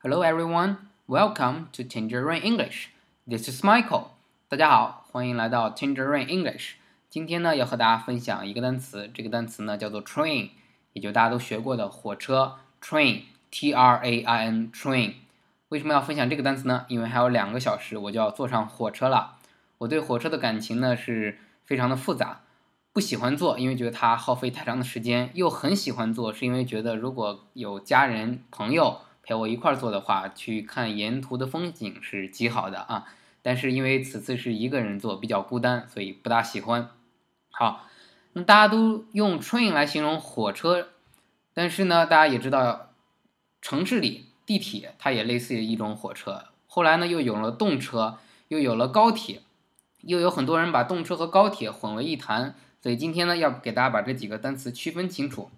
Hello everyone, welcome to Tangerine English. This is Michael. 大家好，欢迎来到 Tangerine English. 今天呢，要和大家分享一个单词，这个单词呢叫做 train，也就大家都学过的火车 train，T R A I N train。为什么要分享这个单词呢？因为还有两个小时我就要坐上火车了。我对火车的感情呢是非常的复杂，不喜欢坐，因为觉得它耗费太长的时间；又很喜欢坐，是因为觉得如果有家人朋友陪我一块儿坐的话，去看沿途的风景是极好的啊。但是因为此次是一个人坐，比较孤单，所以不大喜欢。好，那大家都用 train 来形容火车，但是呢，大家也知道，城市里地铁它也类似于一种火车。后来呢，又有了动车，又有了高铁。又有很多人把动车和高铁混为一谈，所以今天呢，要给大家把这几个单词区分清楚。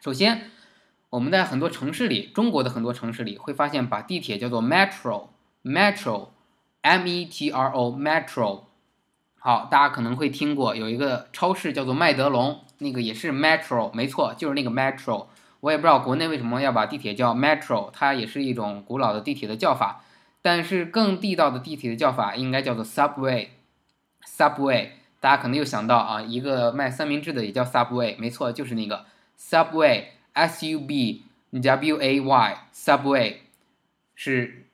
首先，我们在很多城市里，中国的很多城市里会发现，把地铁叫做 metro，metro，m-e-t-r-o，metro。好，大家可能会听过有一个超市叫做麦德龙，那个也是 metro，没错，就是那个 metro。我也不知道国内为什么要把地铁叫 metro，它也是一种古老的地铁的叫法，但是更地道的地铁的叫法应该叫做 subway。Subway，大家可能又想到啊，一个卖三明治的也叫 Subway，没错，就是那个 subway S U B W A Y subway 是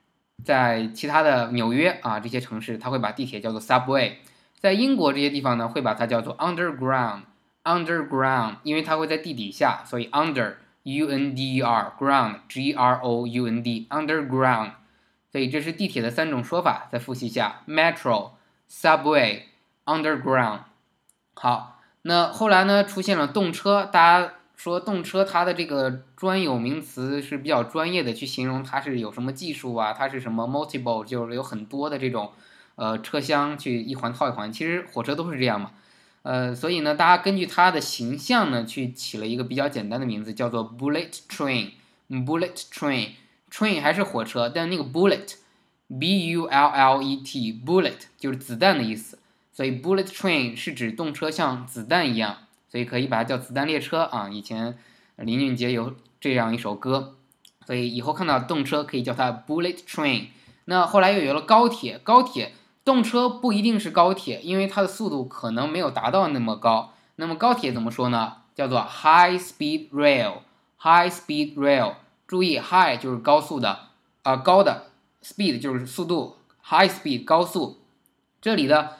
在其他的纽约啊这些城市，它会把地铁叫做 Subway，在英国这些地方呢，会把它叫做 Underground，Underground，因为它会在地底下，所以 Under，U-N-D-E-R，Ground，G-R-O-U-N-D，Underground，所以这是地铁的三种说法，再复习一下：Metro。Subway, underground。好，那后来呢，出现了动车。大家说动车它的这个专有名词是比较专业的，去形容它是有什么技术啊？它是什么 multiple，就是有很多的这种呃车厢去一环套一环。其实火车都是这样嘛。呃，所以呢，大家根据它的形象呢，去起了一个比较简单的名字，叫做 bullet train。bullet train，train 还是火车，但那个 bullet。B U L L E T bullet 就是子弹的意思，所以 bullet train 是指动车像子弹一样，所以可以把它叫子弹列车啊。以前林俊杰有这样一首歌，所以以后看到动车可以叫它 bullet train。那后来又有了高铁，高铁动车不一定是高铁，因为它的速度可能没有达到那么高。那么高铁怎么说呢？叫做 high speed rail，high speed rail。注意 high 就是高速的啊，高的。Speed 就是速度，high speed 高速，这里的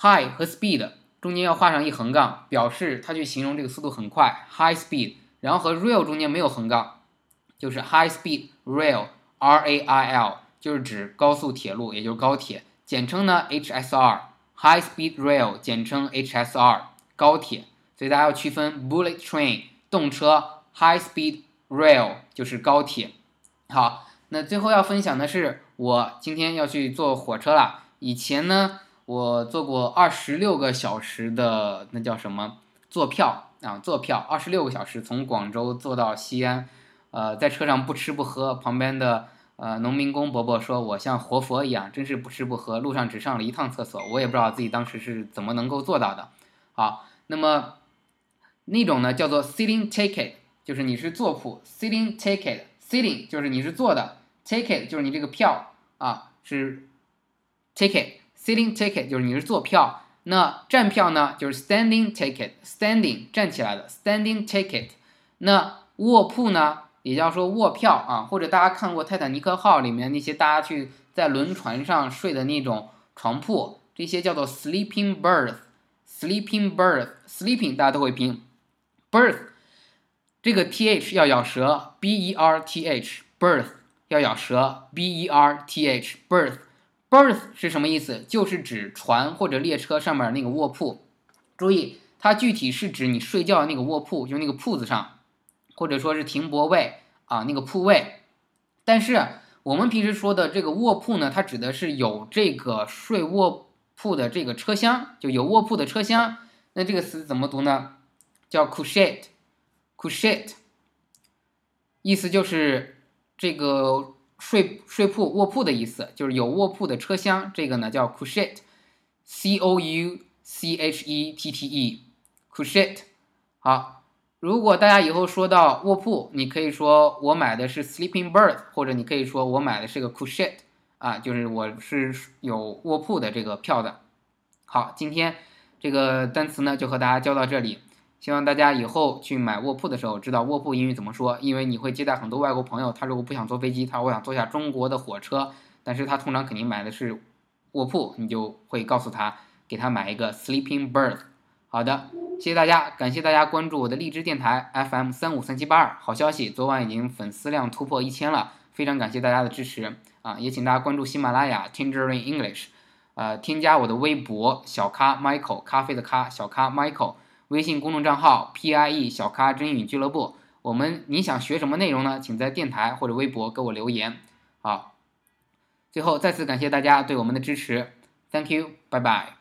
high 和 speed 中间要画上一横杠，表示它去形容这个速度很快，high speed。然后和 rail 中间没有横杠，就是 high speed rail，R A I L 就是指高速铁路，也就是高铁，简称呢 H S R，high speed rail 简称 H S R 高铁。所以大家要区分 bullet train 动车，high speed rail 就是高铁。好。那最后要分享的是，我今天要去坐火车了。以前呢，我坐过二十六个小时的那叫什么坐票啊？坐票二十六个小时从广州坐到西安，呃，在车上不吃不喝，旁边的呃农民工伯伯说我像活佛一样，真是不吃不喝，路上只上了一趟厕所。我也不知道自己当时是怎么能够做到的。好，那么那种呢叫做 sitting ticket，就是你是坐铺 sitting ticket，sitting 就是你是坐的。Ticket 就是你这个票啊，是 ticket Sitting ticket 就是你是坐票。那站票呢，就是 standing ticket，standing 站起来的 standing ticket。那卧铺呢，也叫说卧票啊，或者大家看过泰坦尼克号里面那些大家去在轮船上睡的那种床铺，这些叫做 sleeping berth，sleeping berth，sleeping 大家都会拼，berth 这个 th 要咬舌，b e r t h berth。要咬舌，BERTH BIRTH Berth 是什么意思？就是指船或者列车上面那个卧铺。注意，它具体是指你睡觉的那个卧铺，就那个铺子上，或者说是停泊位啊，那个铺位。但是我们平时说的这个卧铺呢，它指的是有这个睡卧铺的这个车厢，就有卧铺的车厢。那这个词怎么读呢？叫 couchette，couchette，意思就是。这个睡睡铺卧铺的意思就是有卧铺的车厢，这个呢叫 couchette，c o u c h e t t e，couchette。好，如果大家以后说到卧铺，你可以说我买的是 sleeping berth，或者你可以说我买的是个 couchette，啊，就是我是有卧铺的这个票的。好，今天这个单词呢就和大家教到这里，希望大家以后去买卧铺的时候知道卧铺英语怎么说，因为你会接待很多外国朋友，他如果不想坐飞机，他我想坐下中国的火车，但是他通常肯定买的是卧铺，你就会告诉他给他买一个 sleeping berth。好的。谢谢大家，感谢大家关注我的荔枝电台 FM 三五三七八二。好消息，昨晚已经粉丝量突破一千了，非常感谢大家的支持啊！也请大家关注喜马拉雅 Tangerine English，呃，添加我的微博小咖 Michael 咖啡的咖小咖 Michael，微信公众账号 PIE 小咖真语俱乐部。我们你想学什么内容呢？请在电台或者微博给我留言。好，最后再次感谢大家对我们的支持，Thank you，拜拜。